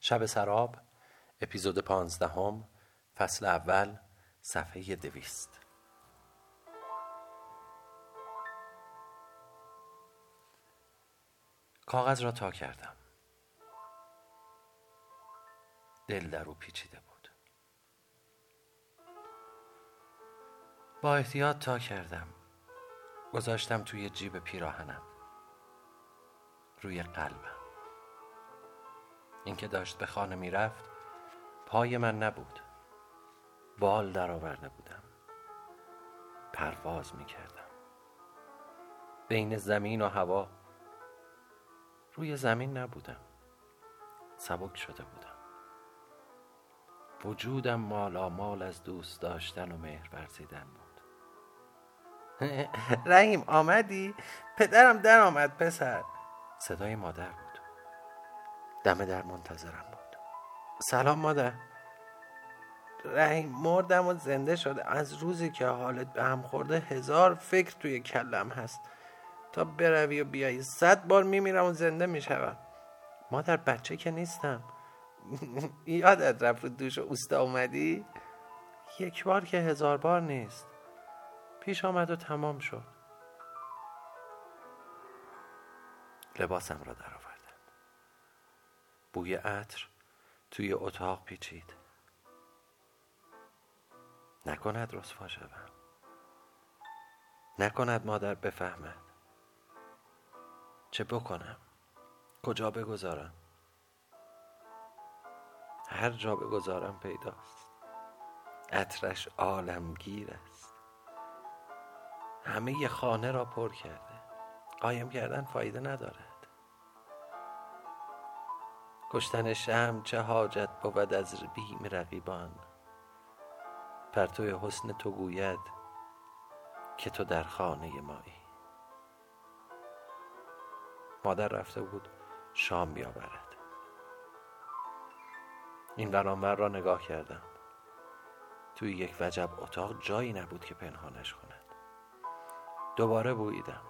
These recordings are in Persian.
شب سراب اپیزود پانزدهم فصل اول صفحه دویست. کاغذ را تا کردم. دل در او پیچیده بود. با احتیاط تا کردم. گذاشتم توی جیب پیراهنم. روی قلبم. اینکه داشت به خانه می‌رفت پای من نبود. بال درآورده بودم پرواز می‌کردم. بین زمین و هوا. روی زمین نبودم. سبک شده بودم. وجودم مال از دوست داشتن و مهر ورزیدن بود. رحیم آمدی؟ پدرم در آمد پسر. صدای مادر بود. دم در منتظرم بود. سلام مادر. رحیم مردم و زنده شده. از روزی که حالت به هم خورده هزار فکر توی کلم هست. تا بروی و بیایی. صد بار میمیرم و زنده می‌شوم. مادر بچه که نیستم. یادت رفت دوش اوستا اومدی؟ یک بار که هزار بار نیست. پیش آمد و تمام شد. لباسم را درآوردم بوی عطر توی اتاق پیچید. نکند رسوا شوم. نکند مادر بفهمد. چه بکنم؟ کجا بگذارم؟ هر جا بگذارم پیداست. عطرش عالمگیر است. همه خانه را پر کرده. قایم کردن فایده ندارد کشتن شم چه حاجت بود از بیم رقیبان. پرتوی حسن تو گوید که تو در خانه مایی. مادر رفته بود شام بیاورد. این ورانور را نگاه کردم. توی یک وجب اتاق جایی نبود که پنهانش کند. دوباره بوییدم.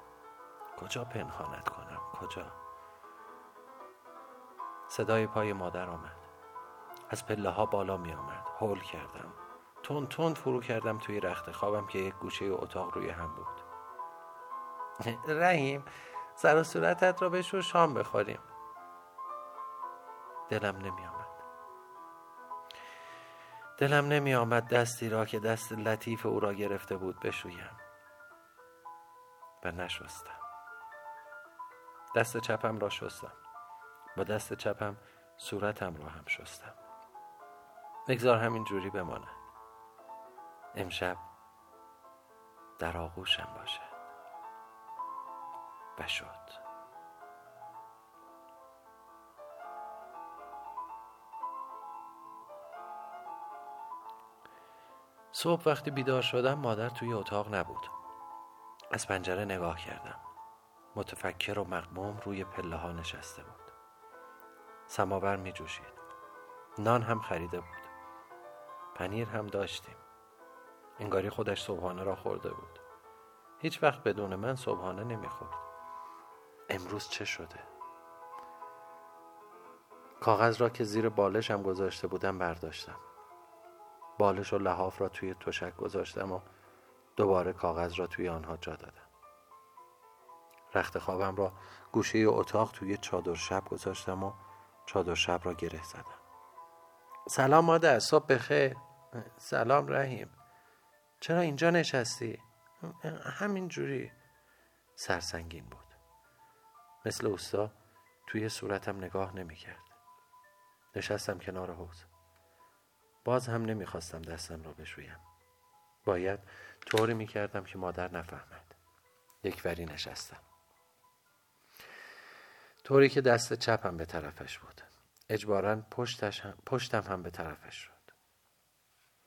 کجا پنهانت کنم؟ کجا؟ صدای پای مادر آمد. از پله ها بالا می آمد. هول کردم. تون تون فرو کردم توی رخت خوابم که یک گوشه اتاق روی هم بود. رحیم سر و صورتت را بشور شام بخوریم. دلم نمی آمد. دلم نمی آمد دستی را که دست لطیف او را گرفته بود بشویم. و نشستم. دست چپم را شستم. با دست چپم صورتم را هم شستم. بگذار همین جوری بماند. امشب در آغوشم باشد. و شد صبح وقتی بیدار شدم مادر توی اتاق نبود. از پنجره نگاه کردم. متفکر و مقموم روی پله ها نشسته بود. سماور می جوشید نان هم خریده بود. پنیر هم داشتیم. انگاری خودش صبحانه را خورده بود. هیچ وقت بدون من صبحانه نمی‌خورد. امروز چه شده؟ کاغذ را که زیر بالشم گذاشته بودم برداشتم. بالش و لحاف را توی تشک گذاشتم و دوباره کاغذ را توی آنها جا دادم. رخت خوابم را گوشه اتاق توی چادر شب گذاشتم و چادر شب را گره زدم. سلام مادر صبح بخیر. سلام رحیم. چرا اینجا نشستی؟ همین جوری. سرسنگین بود. مثل اوستا توی صورتم نگاه نمی کرد نشستم کنار حوز باز هم نمی‌خواستم دستم را بشویم. باید طوری می‌کردم که مادر نفهمد. یک وری نشستم. طوری که دست چپم به طرفش بود. اجبارا پشتش هم پشتم هم به طرفش شد.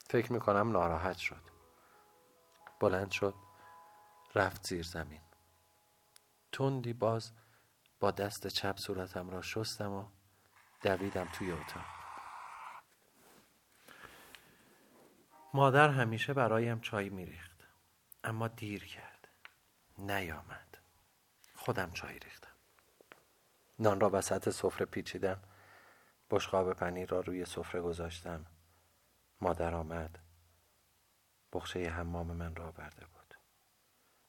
فکر می‌کنم ناراحت شد. بلند شد رفت زیر زمین. تندی باز با دست چپ صورتم را شستم و دویدم توی اتاق. مادر همیشه برایم چای میریخت اما دیر کرد. نیامد. خودم چای ریختم. نان را وسط سفره پیچیدم. بشقاب پنیر را روی سفره گذاشتم. مادر آمد. بخشه حمام من را برده بود.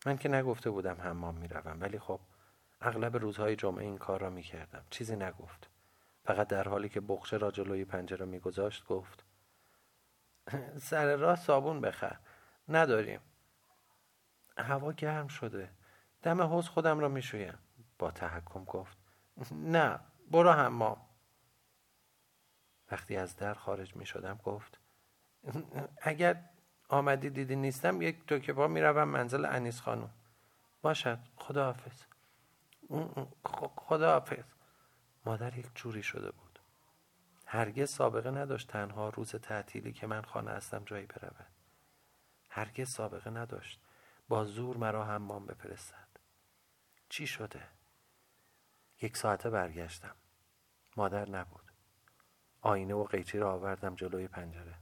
من که نگفته بودم حمام می‌روم ولی خب اغلب روزهای جمعه این کار را می‌کردم. چیزی نگفت. فقط در حالی که بخشه را جلوی پنجره میگذاشت گفت سر راه صابون بخر. نداریم. هوا گرم شده. دم حوز خودم را می‌شویم. با تحکم گفت نه برو حمام. وقتی از در خارج می شدم گفت اگر آمدی دیدی نیستم یک دو که با می‌روم منزل انیس خانم. باشد خدا حافظ خدا حافظ مادر یک جوری شده بود. هرگز سابقه نداشت تنها روز تعطیلی که من خانه هستم جایی برود. هرگز سابقه نداشت با زور مرا حمام بفرستد. چی شده؟ یک ساعته برگشتم. مادر نبود. آینه و قیچی را آوردم جلوی پنجره.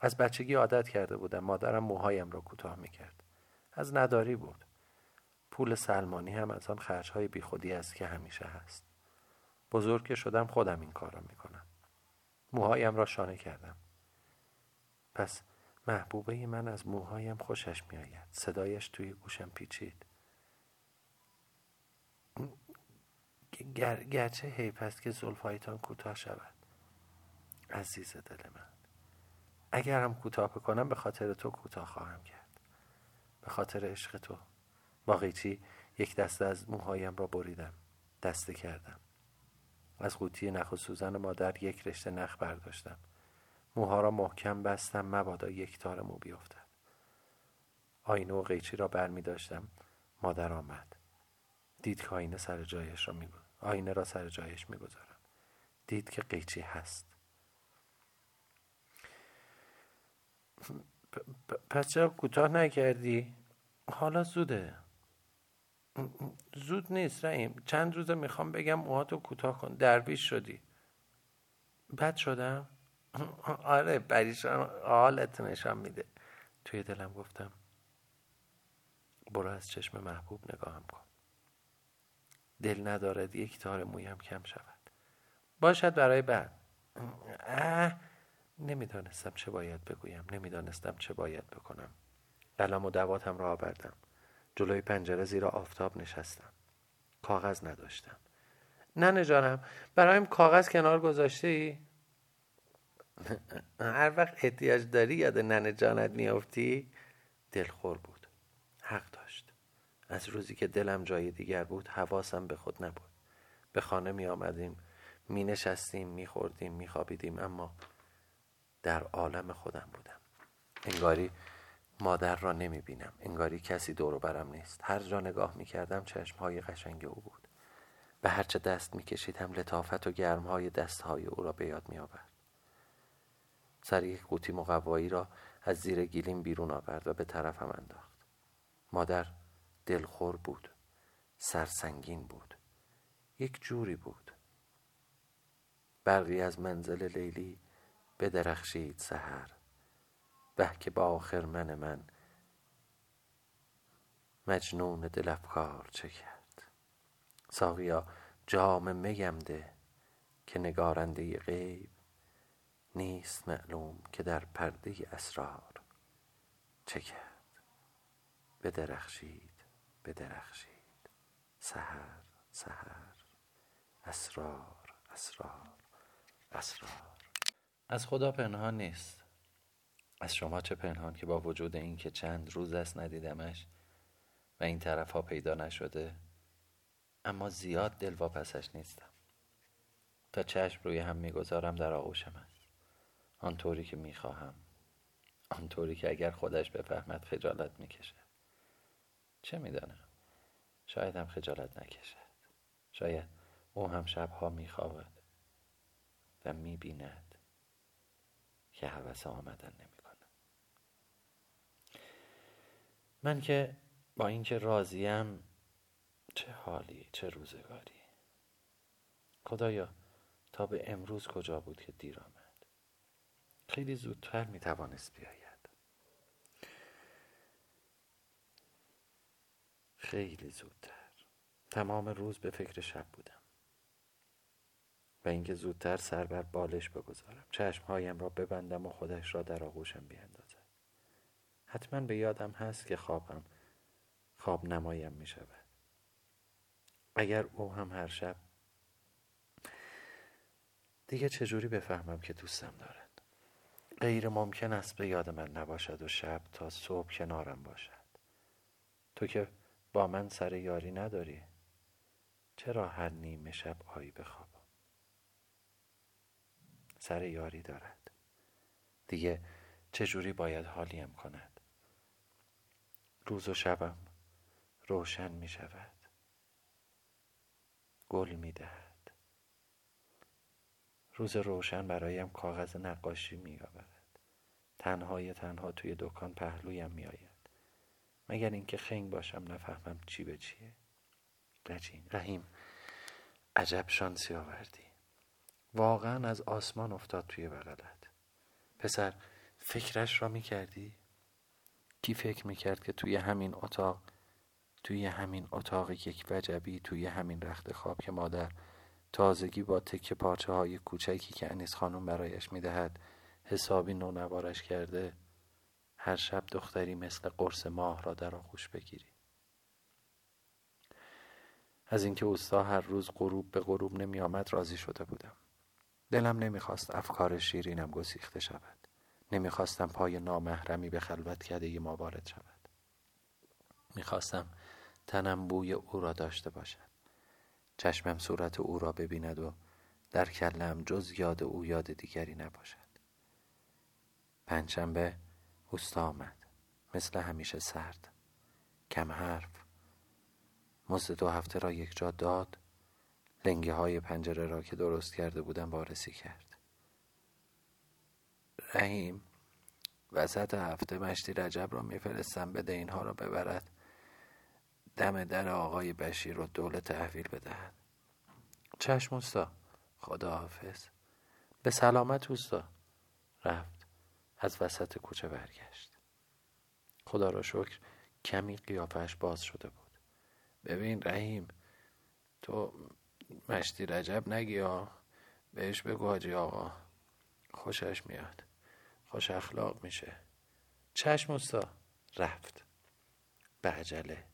از بچگی عادت کرده بودم مادرم موهایم را کوتاه می‌کرد. از نداری بود. پول سلمانی هم از آن خرجهای بیخودی است که همیشه هست. بزرگ که شدم خودم این کار را می‌کنم. موهایم را شانه کردم. پس محبوبه من از موهایم خوشش میآید. صدایش توی گوشم پیچید. گر... گرچه حیف است که زلفهایتان کوتاه شود. عزیز دل من. اگر هم کوتاه بکنم به خاطر تو کوتاه خواهم کرد. به خاطر عشق تو. با یک دسته از موهایم را بریدم. دسته کردم. از قوطی نخ و سوزن مادر یک رشته نخ برداشتم. موها را محکم بستم مبادا یک تار مو بیفتد. آینه و قیچی را بر می داشتم. مادر آمد. دید که آینه سر جایش را می آینه را سر جایش می گذارم. دید که قیچی هست. پس چرا کوتاه نکردی؟ حالا زوده. زود نیست رحیم. چند روزه می‌خوام بگم موهاتو کوتاه کن. درویش شدی. بد شدم؟ آره پریشان حالت نشان میده. توی دلم گفتم برو از چشم محبوب نگاهم کن. دل ندارد یک تار مویم کم شود. باشد برای بعد. نمی‌دانستم چه باید بگویم نمی‌دانستم چه باید بکنم. قلم و دواتم را آوردم. جلوی پنجره زیر آفتاب نشستم. کاغذ نداشتم. نه جانم برایم کاغذ کنار گذاشته ای؟ هر وقت احتیاج داری یاد ننه جانت میافتی دلخور بود. حق داشت. از روزی که دلم جای دیگر بود حواسم به خود نبود. به خانه می آمدیم می نشستیم می خوردیم می خوابیدیم اما در عالم خودم بودم. انگاری مادر را نمی بینم انگاری کسی دور برم نیست. هر جا نگاه می کردم چشم های قشنگ او بود. به هرچه دست می کشیدم لطافت و گرم های دست های او را به یاد می آورد سر یک قوطی مقوایی را از زیر گیلیم بیرون آورد و به طرفم انداخت. مادر دلخور بود. سرسنگین بود. یک جوری بود. برقی از منزل لیلی بدرخشید سحر. به که با آخر من مجنون دل چه کرد. ساقیا جام میم ده که نگارنده غیب نیست معلوم که در پرده اسرار چه کرد. بدرخشید بدرخشید. سهر سهر اسرار اسرار اسرار. از خدا پنهان نیست. از شما چه پنهان که با وجود این که چند روز است ندیدمش و این طرف ها پیدا نشده اما زیاد دلواپسش نیستم. تا چشم روی هم می‌گذارم در آغوشم است آنطوری که می‌خواهم آنطوری که اگر خودش بفهمد خجالت می‌کشد چه می‌دانم؟ شاید هم خجالت نکشد. شاید او هم شبها میخوابد و می‌بیند. که حوث آمدن نمی‌کنه. من که با اینکه راضیم چه حالی چه روزگاری. خدایا تا به امروز کجا بود که دیر آمد؟ خیلی زودتر می توانست بیاید. خیلی زودتر. تمام روز به فکر شب بودم. و اینکه زودتر سر بر بالش بگذارم. چشمهایم را ببندم و خودش را در آغوشم بیاندازد حتما به یادم هست که خوابم خواب نمایم می شود. اگر او هم هر شب دیگه چجوری بفهمم که دوستم دارد غیر ممکن است به یاد من نباشد و شب تا صبح کنارم باشد. تو که با من سر یاری نداری چرا هر نیمه شب آیی بخوابم سر یاری دارد. دیگه چجوری باید حالیم کند؟ روز و شبم روشن می شود. گل می دهد. روز روشن برایم کاغذ نقاشی می آورد. تنهای تنها توی دکان پهلویم می آید. مگر اینکه خنگ باشم نفهمم چی به چیه. رجیم. رحیم عجب شانسی آوردی. واقعا از آسمان افتاد توی بغلت. پسر فکرش را می کردی؟ کی فکر می کرد که توی همین اتاق توی همین اتاق یک وجبی توی همین رخت خواب که مادر تازگی با تکه پارچه های کوچکی که انیس خانم برایش می‌دهد حسابی نونوارش کرده هر شب دختری مثل قرص ماه را در آغوش بگیری. از اینکه اوستا هر روز غروب به غروب نمی آمد راضی شده بودم. دلم نمی‌خواست افکار شیرینم گسیخته شود. نمی‌خواستم پای نامحرمی به خلوت کرده ما وارد شود. می‌خواستم تنم بوی او را داشته باشد. چشمم صورت او را ببیند و در کلم جز یاد او یاد دیگری نباشد. پنجشنبه اوستا آمد. مثل همیشه سرد. کم حرف. مزد دو هفته را یک جا داد. لنگه های پنجره را که درست کرده بودم وارسی کرد. رحیم وسط هفته مشتی رجب را میفرستم بده اینها را ببرد. دم در آقای بشیر رو دولت تحویل بدهد. چشم اوستا. خدا حافظ به سلامت اوستا. رفت. از وسط کوچه برگشت. خدا را شکر کمی قیافش باز شده بود. ببین رحیم تو مشتی رجب نگی بهش بگو حاجی آقا. خوشش میاد. خوش اخلاق میشه. چشم استا رفت. به عجله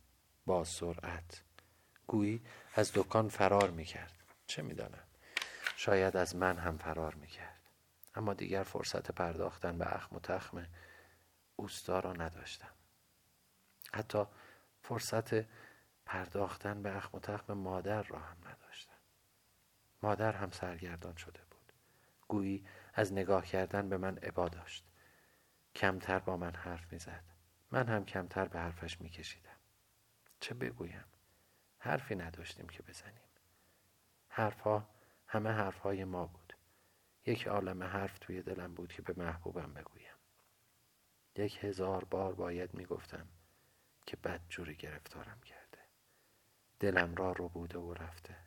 با سرعت. گویی از دکان فرار می‌کرد. چه می‌دانم؟ شاید از من هم فرار می‌کرد. اما دیگر فرصت پرداختن به اخم و تخم اوستا را نداشتم. حتی فرصت پرداختن به اخم و تخم مادر را هم نداشتم. مادر هم سرگردان شده بود. گویی از نگاه کردن به من عبا داشت. کمتر با من حرف می‌زد. من هم کمتر به حرفش میکشیدم. چه بگویم؟ حرفی نداشتیم که بزنیم. حرفها همه حرفهای ما بود. یک عالم حرف توی دلم بود که به محبوبم بگویم. یک هزار بار باید می‌گفتم که بد جوری گرفتارم کرده. دلم را رو بوده و رفته.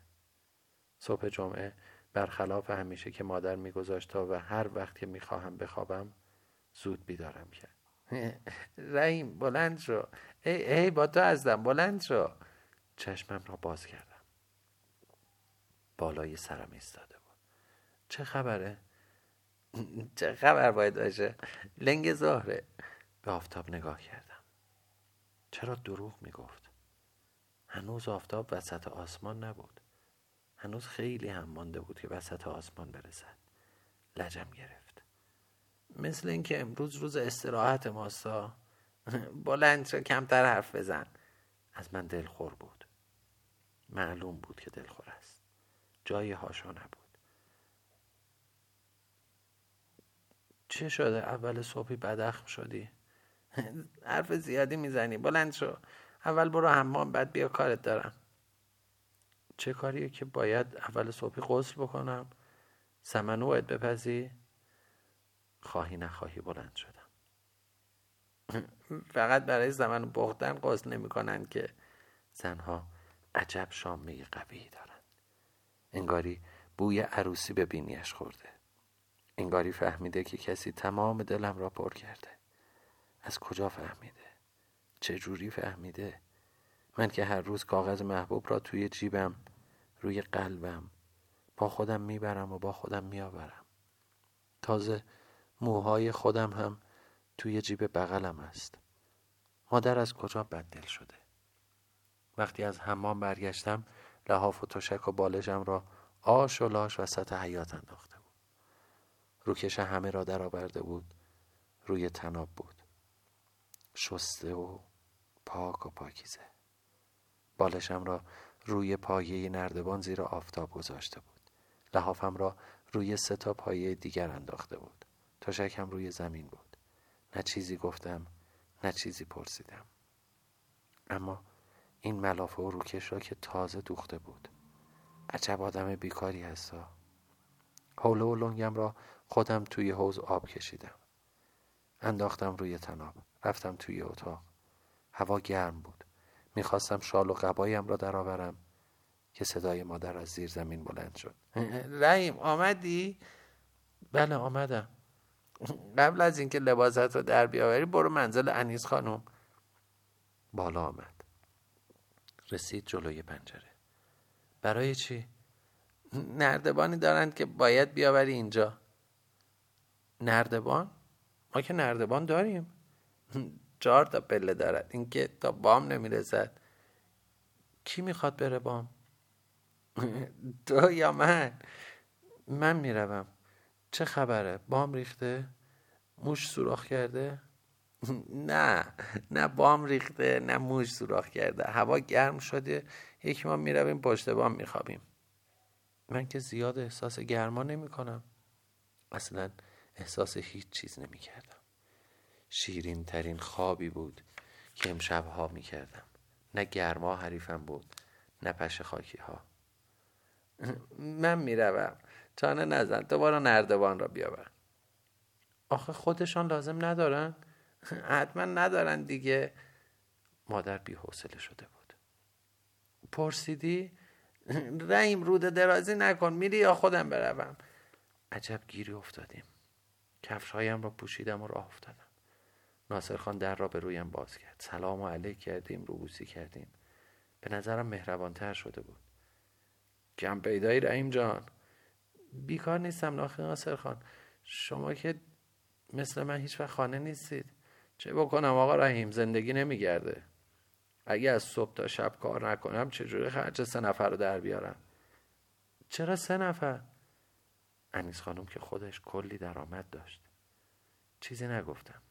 صبح جمعه برخلاف همیشه که مادر میگذاشت تا و هر وقت که می‌خواهم بخوابم زود بیدارم کرد. رحیم بلند شو. ای ای با تو هستم. بلند شو. چشمم را باز کردم. بالای سرم ایستاده بود. چه خبره؟ چه خبر باید باشه؟ لنگ ظهره به آفتاب نگاه کردم. چرا دروغ می‌گفت؟ هنوز آفتاب وسط آسمان نبود. هنوز خیلی هم مانده بود که وسط آسمان برسد. لجم گرفت. مثل اینکه امروز روز استراحت ماستا بلند شو کمتر حرف بزن. از من دلخور بود. معلوم بود که دلخور است. جای هاشا نبود. چه شده؟ اول صبحی بدخم شدی. حرف زیادی می‌زنی. بلند شو. اول برو حمام بعد بیا کارت دارم. چه کاریه که باید اول صبحی غسل بکنم؟ سمنو باید بپزی؟ خواهی نخواهی بلند شدم. فقط برای زمن بختن غسل نمی‌کنن که زنها عجب شامه قوی دارن. انگاری بوی عروسی به بینیش خورده. انگاری فهمیده که کسی تمام دلم را پر کرده. از کجا فهمیده؟ چه جوری فهمیده؟ من که هر روز کاغذ محبوب را توی جیبم روی قلبم. با خودم می‌برم و با خودم میآورم. تازه موهای خودم هم توی جیب بغلم است. مادر از کجا بددل شده؟ وقتی از حمام برگشتم لحاف و تشک و بالشم را آش و لاش وسط حیات انداخته بود. روکش همه را درآورده بود. روی تناب بود. شسته و پاک و پاکیزه. بالشم را روی پایه نردبان زیر آفتاب گذاشته بود. لحافم را روی سه تا پایه دیگر انداخته بود. تشکم روی زمین بود. نه چیزی گفتم نه چیزی پرسیدم. اما این ملافه و روکش را که تازه دوخته بود. عجب آدم بیکاری هستا. حوله و لنگم را خودم توی حوز آب کشیدم. انداختم روی تناب. رفتم توی اتاق. هوا گرم بود. می‌خواستم شال و قبایم را درآورم که صدای مادر از زیر زمین بلند شد. رحیم آمدی؟ بله آمدم. قبل از اینکه لباست رو در بیاوری برو منزل انیس خانم. بالا آمد. رسید جلوی پنجره. برای چی؟ نردبانی دارند که باید بیاوری اینجا. نردبان؟ ما که نردبان داریم. چهار تا پله دارد. اینکه تا بام نمی‌رسد کی می‌خواد بره بام؟ تو یا من؟ من می‌روم. چه خبره؟ بام ریخته؟ موش سوراخ کرده؟ نه نه بام ریخته نه موش سوراخ کرده. هوا گرم شده یک ما می‌رویم پشت بام میخوابیم. من که زیاد احساس گرما نمی کنم اصلا احساس هیچ چیز نمی کردم شیرین ترین خوابی بود که امشبها می کردم نه گرما حریفم بود نه پش خاکی ها من می‌روم. چانه نزن تو بارا نردبان را بیاور. آخه خودشان لازم ندارن؟ حتما ندارن دیگه. مادر بی حوصله شده بود. پرسیدی؟ رحیم روده درازی نکن میری یا خودم بروم؟ عجب گیری افتادیم. کفش هایم را پوشیدم و راه افتادم. ناصر خان در را به رویم باز کرد. سلام و علیک کردیم روبوسی کردیم. به نظرم مهربانتر شده بود. کم پیدایی رحیم جان. بیکار نیستم ناخی ناصر خان. شما که مثل من هیچ وقت خانه نیستید. چه بکنم آقا رحیم؟ زندگی نمیگرده. اگه از صبح تا شب کار نکنم چجوری خرج سه نفر رو در بیارم؟ چرا سه نفر؟ انیس خانم که خودش کلی درآمد داشت. چیزی نگفتم.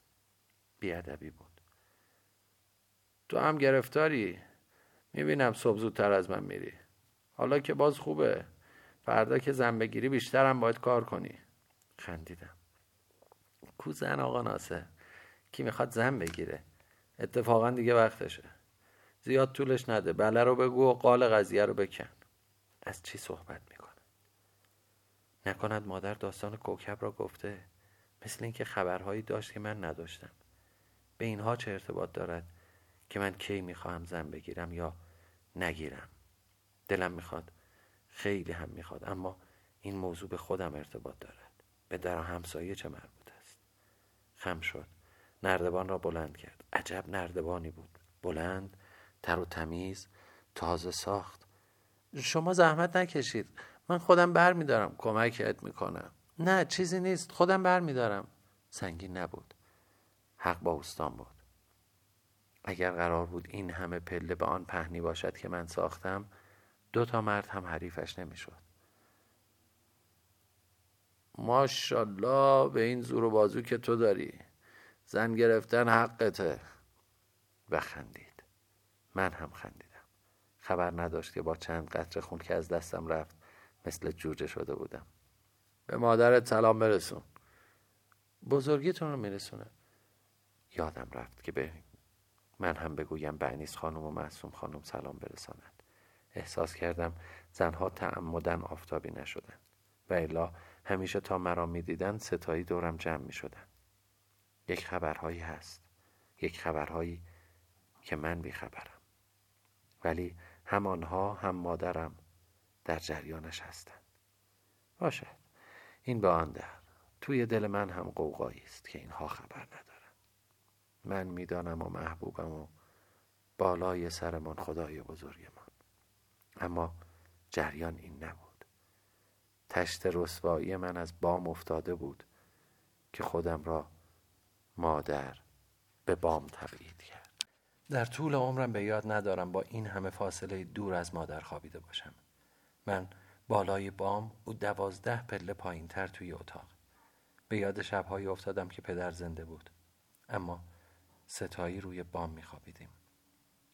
بیادبی بود. تو هم گرفتاری. می‌بینم صبح زودتر از من میری. حالا که باز خوبه. فردا که زن بگیری هم باید کار کنی. خندیدم. کو زن آقا ناسه کی می‌خواد زن بگیره؟ اتفاقا دیگه وقتشه. زیاد طولش نده. بله رو بگو و قال قضیه رو بکن. از چی صحبت می‌کنه؟ نکند مادر داستان کوکب را گفته. مثل اینکه خبرهایی داشت که من نداشتم. به اینها چه ارتباط دارد که من کی می‌خواهم زن بگیرم یا نگیرم؟ دلم می‌خواد خیلی هم می‌خواد اما این موضوع به خودم ارتباط دارد. به در همسایه چه مربوط است؟ خم شد. نردبان را بلند کرد. عجب نردبانی بود. بلند تر و تمیز تازه ساخت. شما زحمت نکشید. من خودم بر میدارم کمکت می‌کنم. نه چیزی نیست. خودم بر میدارم سنگین نبود. حق با اوستان بود. اگر قرار بود این همه پله به آن پهنی باشد که من ساختم دو تا مرد هم حریفش نمی‌شد. ماشالله به این زور و بازو که تو داری. زن گرفتن حقته. و خندید. من هم خندیدم. خبر نداشت که با چند قطره خون که از دستم رفت مثل جوجه شده بودم. به مادرت سلام برسون. بزرگیتون رو میرسونه یادم رفت که به من هم بگویم به انیس خانم و معصوم خانم سلام برسانند. احساس کردم زنها تعمدن آفتابی نشدند. و الا همیشه تا مرا می‌دیدن ستایی دورم جمع می شدن. یک خبرهایی هست. یک خبرهایی که من بیخبرم. ولی هم آنها هم مادرم در جریانش هستند. باشد. این به آن در. توی دل من هم قوقایی است که اینها خبر ندارن من می‌دانم و محبوبم و بالای سرمان خدای بزرگمان. اما جریان این نبود. تشت رسوایی من از بام افتاده بود که خودم را مادر به بام تبعید کرد. در طول عمرم به یاد ندارم با این همه فاصله دور از مادر خوابیده باشم. من بالای بام او دوازده پله پایین تر توی اتاق. به یاد شبهایی افتادم که پدر زنده بود. اما ستایی روی بام میخوابیدیم.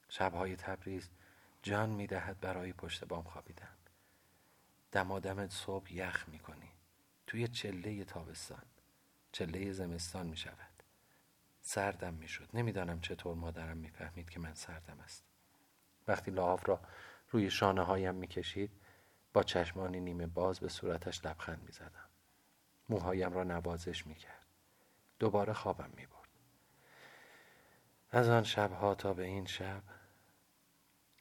شبهای تبریز جان می‌دهد برای پشت بام خوابیدن. دمادم صبح یخ می‌کنی. توی چله تابستان. چله زمستان می‌شود. سردم می‌شد. نمی‌دانم چطور مادرم می‌فهمید که من سردم است. وقتی لحاف را روی شانه هایم می‌کشید با چشمانی نیمه باز به صورتش لبخند می‌زدم. موهایم را نوازش می‌کرد. دوباره خوابم می‌برد. از آن شبها تا به این شب.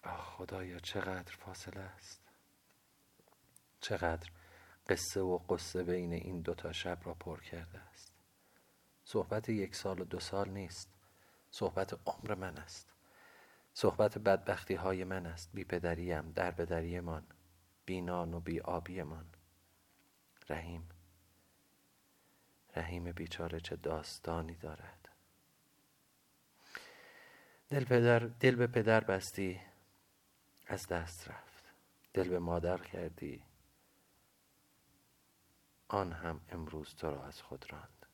آه خدایا چقدر فاصله است. چقدر قصه و قصه بین این دوتا شب را پر کرده است. صحبت یک سال و دو سال نیست. صحبت عمر من است. صحبت بدبختی های من است. بی پدریم در بدری من بی نان و بی آبی من رحیم رحیم بیچاره چه داستانی دارد. دل, پدر، دل به پدر بستی. از دست رفت. دل به مادر کردی. آن هم امروز تو را از خود راند.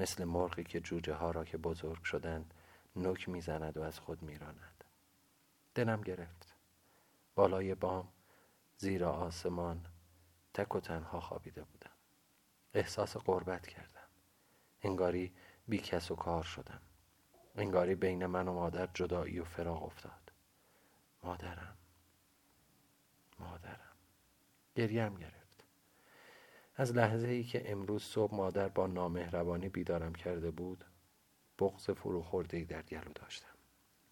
مثل مرغی که جوجه ها را که بزرگ شدند نک می‌زند و از خود میراند. دلم گرفت. بالای بام زیر آسمان تک و تنها خوابیده بودم. احساس قربت کردم. انگاری بی کس و کار شدم. انگاری بین من و مادر جدایی و فراغ افتاد. مادرم. مادرم. گریم گرفت. از لحظه ای که امروز صبح مادر با نامهربانی بیدارم کرده بود بغز فروخورده ای در گلو داشتم.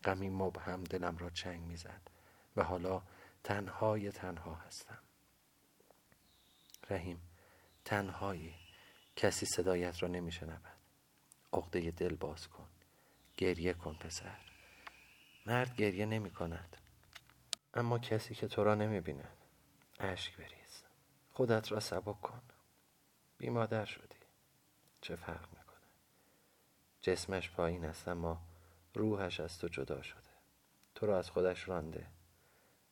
غمی مبهم دلم را چنگ می‌زد و حالا تنهای تنها هستم. رحیم تنهایی. کسی صدایت را نمیشنود. عقده دل باز کن. گریه کن پسر. مرد گریه نمی کند. اما کسی که تو را نمی بیند. اشک بریز. خودت را سبک کن. بی مادر شدی. چه فرق می‌کنه جسمش پایین است اما روحش از تو جدا شده. تو را از خودش رانده.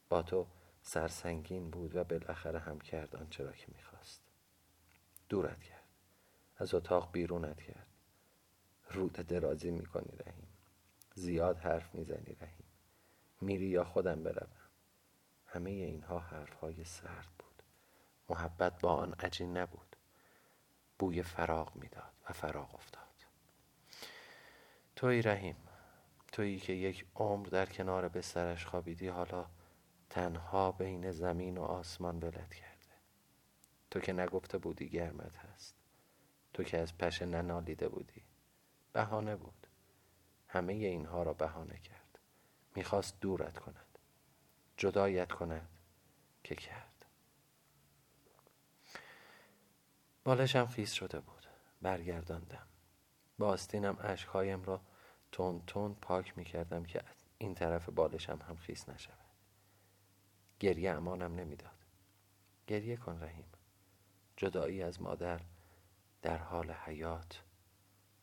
با تو سرسنگین بود و بالاخره هم کرد آنچه را که می‌خواست. دورت کرد. از اتاق بیرونت کرد. رود درازی می‌کنی رحیم. زیاد حرف می‌زنی رحیم. میری یا خودم بروم. همه اینها حرفهای سرد بود. محبت با آن عجین نبود. بوی فراغ می‌داد و فراغ افتاد. توی رحیم تویی که یک عمر در کنار بسترش خوابیدی حالا تنها بین زمین و آسمان ولد کرده. تو که نگفته بودی گرمت هست. تو که از پشه ننالیده بودی. بهانه بود. همه اینها را بهانه کرد. می‌خواست دورت کند. جدایت کند که کرد. بالشم خیز شده بود. برگرداندم. با آستینم اشکهایم را تون تون پاک می‌کردم که این طرف بالشم هم خیس نشود. گریه امانم نمی‌داد. گریه کن رحیم. جدایی از مادر در حال حیات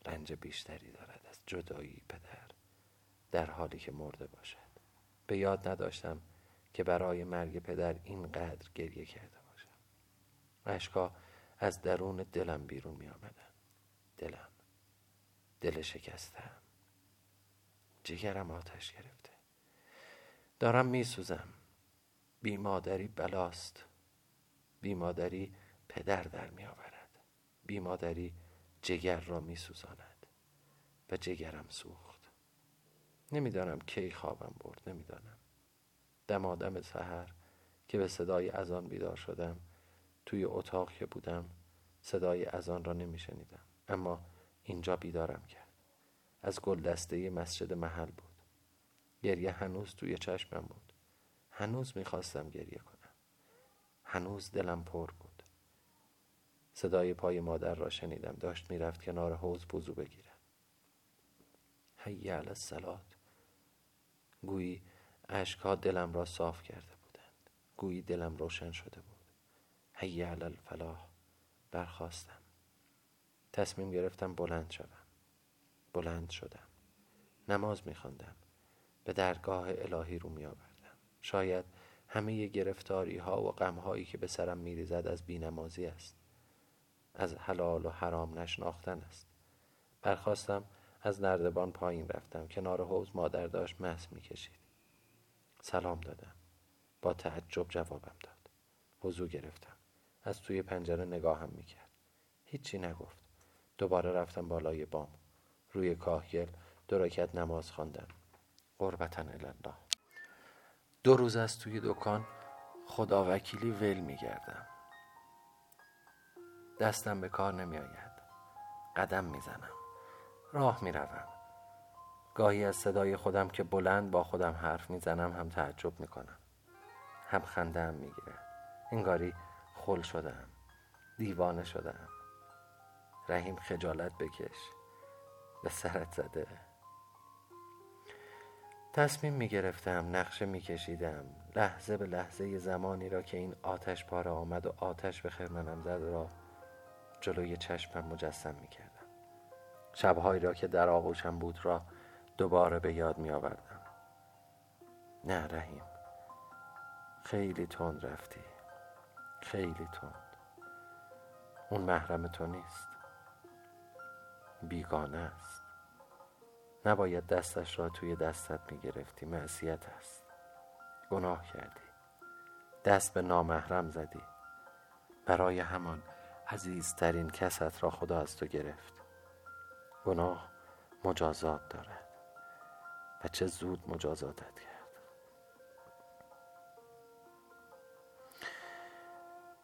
رنج بیشتری دارد از جدایی پدر در حالی که مرده باشد. به یاد نداشتم که برای مرگ پدر اینقدر گریه کرده باشم. اشکا از درون دلم بیرون می آمدن. دلم. دل شکستم. جگرم آتش گرفته. دارم می سوزم. بی مادری بلاست. بی مادری پدر در می آورد. بی مادری جگر را می سوزاند و جگرم سوخت. نمی‌دانم کی خوابم برد نمی‌دانم. دمادم سحر که به صدای اذان بیدار شدم توی اتاق که بودم صدای اذان را نمی شنیدم اما اینجا بیدارم کرد. از گل دسته مسجد محل بود. گریه هنوز توی چشمم بود. هنوز می‌خواستم گریه کنم. هنوز دلم پر بود. صدای پای مادر را شنیدم. داشت می‌رفت کنار حوز بوزو بگیرد. حی علی الصلات. گویی اشکها دلم را صاف کرده بودند. گویی دلم روشن شده بود. حی علی الفلاح. برخواستم تصمیم گرفتم بلند شدم بلند شدم. نماز میخواندم. به درگاه الهی رو میآوردم. شاید همه گرفتاری ها و غم هایی که به سرم میریزد از بینمازی است. از حلال و حرام نشناختن است. برخواستم از نردبان پایین رفتم. کنار حوز مادر داشت مس می‌کشید. سلام دادم. با تعجب جوابم داد. وضو گرفتم. از توی پنجره نگاهم می‌کرد. هیچی نگفت. دوباره رفتم بالای بام. روی کاهگل دو نماز خواندم. قربتا الله دو روز از توی دکان خدا وکیلی ول میگردم. دستم به کار نمیآید. قدم می‌زنم. راه می‌روم. گاهی از صدای خودم که بلند با خودم حرف می‌زنم هم تعجب می‌کنم. هم خنده هم می‌گیره. انگاری خل شدم دیوانه شدم رحیم خجالت بکش. به سرت زده. تصمیم می گرفتم نقشه می کشیدم لحظه به لحظه زمانی را که این آتش پاره آمد و آتش به خرمنم زد را جلوی چشمم مجسم می کردم شبهایی را که در آغوشم بود را دوباره به یاد می آوردم نه رحیم. خیلی تند رفتی. خیلی تند. اون محرم تو نیست. بیگانه است. نباید دستش را توی دستت می گرفتی معصیت است. گناه کردی. دست به نامحرم زدی. برای همان عزیزترین کست را خدا از تو گرفت. گناه مجازات دارد و چه زود مجازاتت کرد.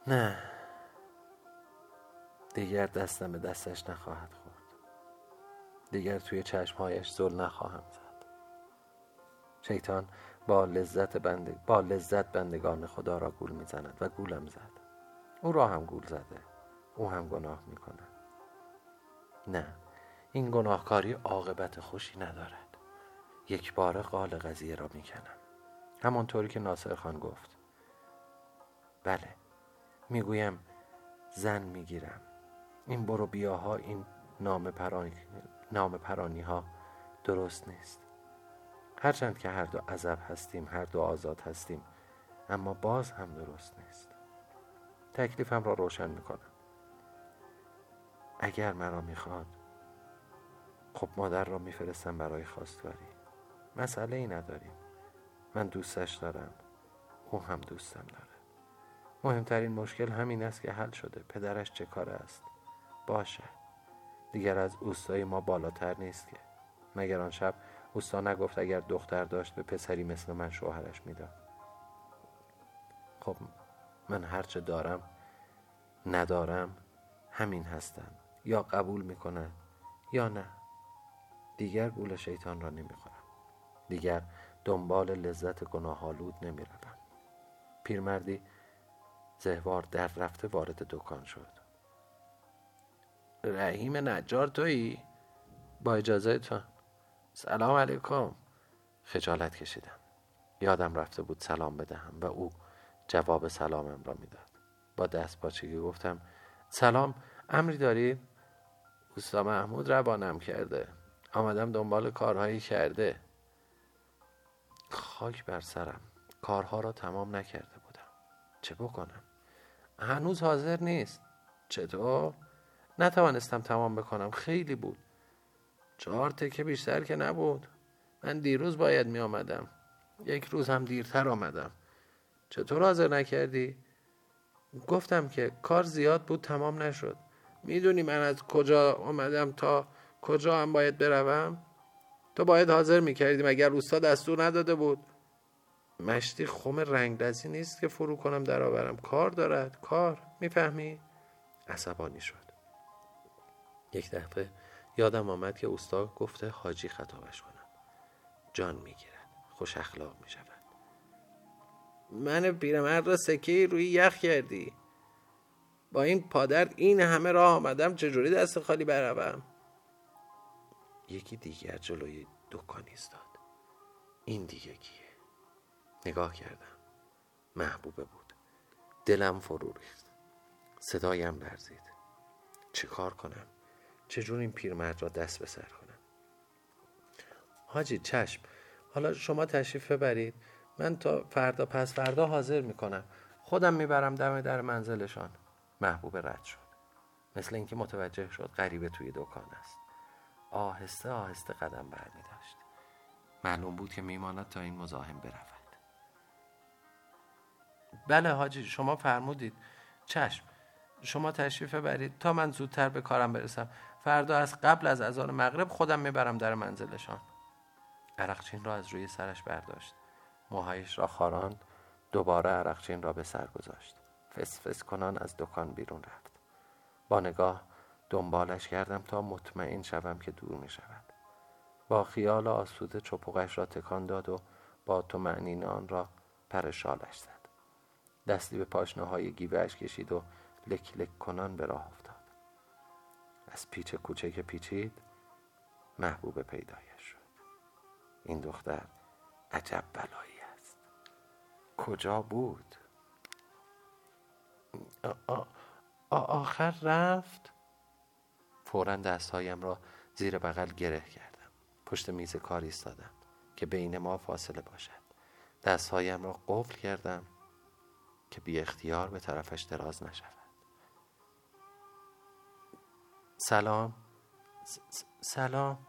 نه دیگر دستم به دستش نخواهد خورد. دیگر توی چشمهایش زل نخواهم زد. شیطان با لذت, بند... با لذت بندگان خدا را گول می‌زند و گولم زد. او را هم گول زده. او هم گناه می‌کند نه این گناهکاری عاقبت خوشی ندارد. یک بار قال قضیه را می‌کنم. همانطوری که ناصر خان گفت. بله می‌گویم زن می‌گیرم. این برو بیاها این نام پرانی, نام پرانی ها درست نیست. هرچند که هر دو عذب هستیم هر دو آزاد هستیم اما باز هم درست نیست. تکلیفم را روشن می‌کنم. اگر مرا می‌خواد خب مادر را میفرستم برای خواستگاری. مسئله ای نداریم. من دوستش دارم. او هم دوستم داره. مهمترین مشکل همین است که حل شده. پدرش چه کار است؟ باشه. دیگر از اوستای ما بالاتر نیست که. مگر آن شب اوستا نگفت اگر دختر داشت به پسری مثل من شوهرش می‌داد. خب من هرچه دارم ندارم همین هستم یا قبول می‌کنه یا نه. دیگر گول شیطان را نمی‌خورم. دیگر دنبال لذت گناهالود نمی‌روم. پیرمردی زهوار در رفته وارد دکان شد. رحیم نجار تویی؟ با اجازه تو. سلام علیکم. خجالت کشیدم. یادم رفته بود سلام بدهم و او جواب سلامم را می‌داد. با دست پاچگی گفتم سلام امری دارید اوستا محمود ربانم کرده. آمدم دنبال کارهایی کرده. خاک بر سرم. کارها را تمام نکرده بودم. چه بکنم؟ هنوز حاضر نیست. چطور؟ نتوانستم تمام بکنم. خیلی بود. چهار تکه بیشتر که نبود. من دیروز باید می آمدم. یک روز هم دیرتر آمدم. چطور حاضر نکردی؟ گفتم که کار زیاد بود تمام نشد. می‌دونی من از کجا آمدم تا کجا هم باید بروم؟ تو باید حاضر می‌کردیم اگر روستا دستور نداده بود؟ مشتی خم رنگرزی نیست که فرو کنم درآورم کار دارد کار. می‌فهمی؟ عصبانی شد. یک دفعه یادم آمد که استاد گفته حاجی خطابش کنم. جان می‌گیرد. خوش اخلاق می‌شود. من پیرمرد را سکه روی یخ کردی. با این پادر این همه راه آمدم چجوری دست خالی بروم یکی دیگر جلوی دکان ایستاد. این دیگه کیه؟ نگاه کردم. محبوبه بود. دلم فرو ریخت. صدایم لرزید. چه کار کنم؟ چجور این پیرمرد را دست به سر کنم؟ حاجی چشم. حالا شما تشریف ببرید. من تا فردا پس فردا حاضر می‌کنم. خودم می‌برم دم در منزلشان. محبوب رد شد. مثل اینکه متوجه شد غریبه توی دکان است. آهسته آهسته قدم برمی داشت معلوم بود که میماند تا این مزاحم برود. بله حاجی شما فرمودید. چشم. شما تشریف برید تا من زودتر به کارم برسم. فردا از قبل از اذان مغرب خودم می‌برم در منزلشان. عرقچین را از روی سرش برداشت. موهایش را خاراند. دوباره عرقچین را به سر گذاشت. فس فس کنان از دکان بیرون رفت. با نگاه دنبالش کردم تا مطمئن شوم که دور می شود. با خیال آسوده چپقش را تکان داد و با تو معنین آن را پر شالش زد. دستی به پاشنه های گیوهش کشید و لک لک کنان به راه افتاد. از پیچ کوچه که پیچید محبوب پیدایش شد. این دختر عجب بلایی است. کجا بود؟ آخر رفت. فورا دستهایم را زیر بغل گره کردم. پشت میز کار ایستادم که بین ما فاصله باشد. دستهایم را قفل کردم که بی اختیار به طرفش دراز نشود. سلام سلام.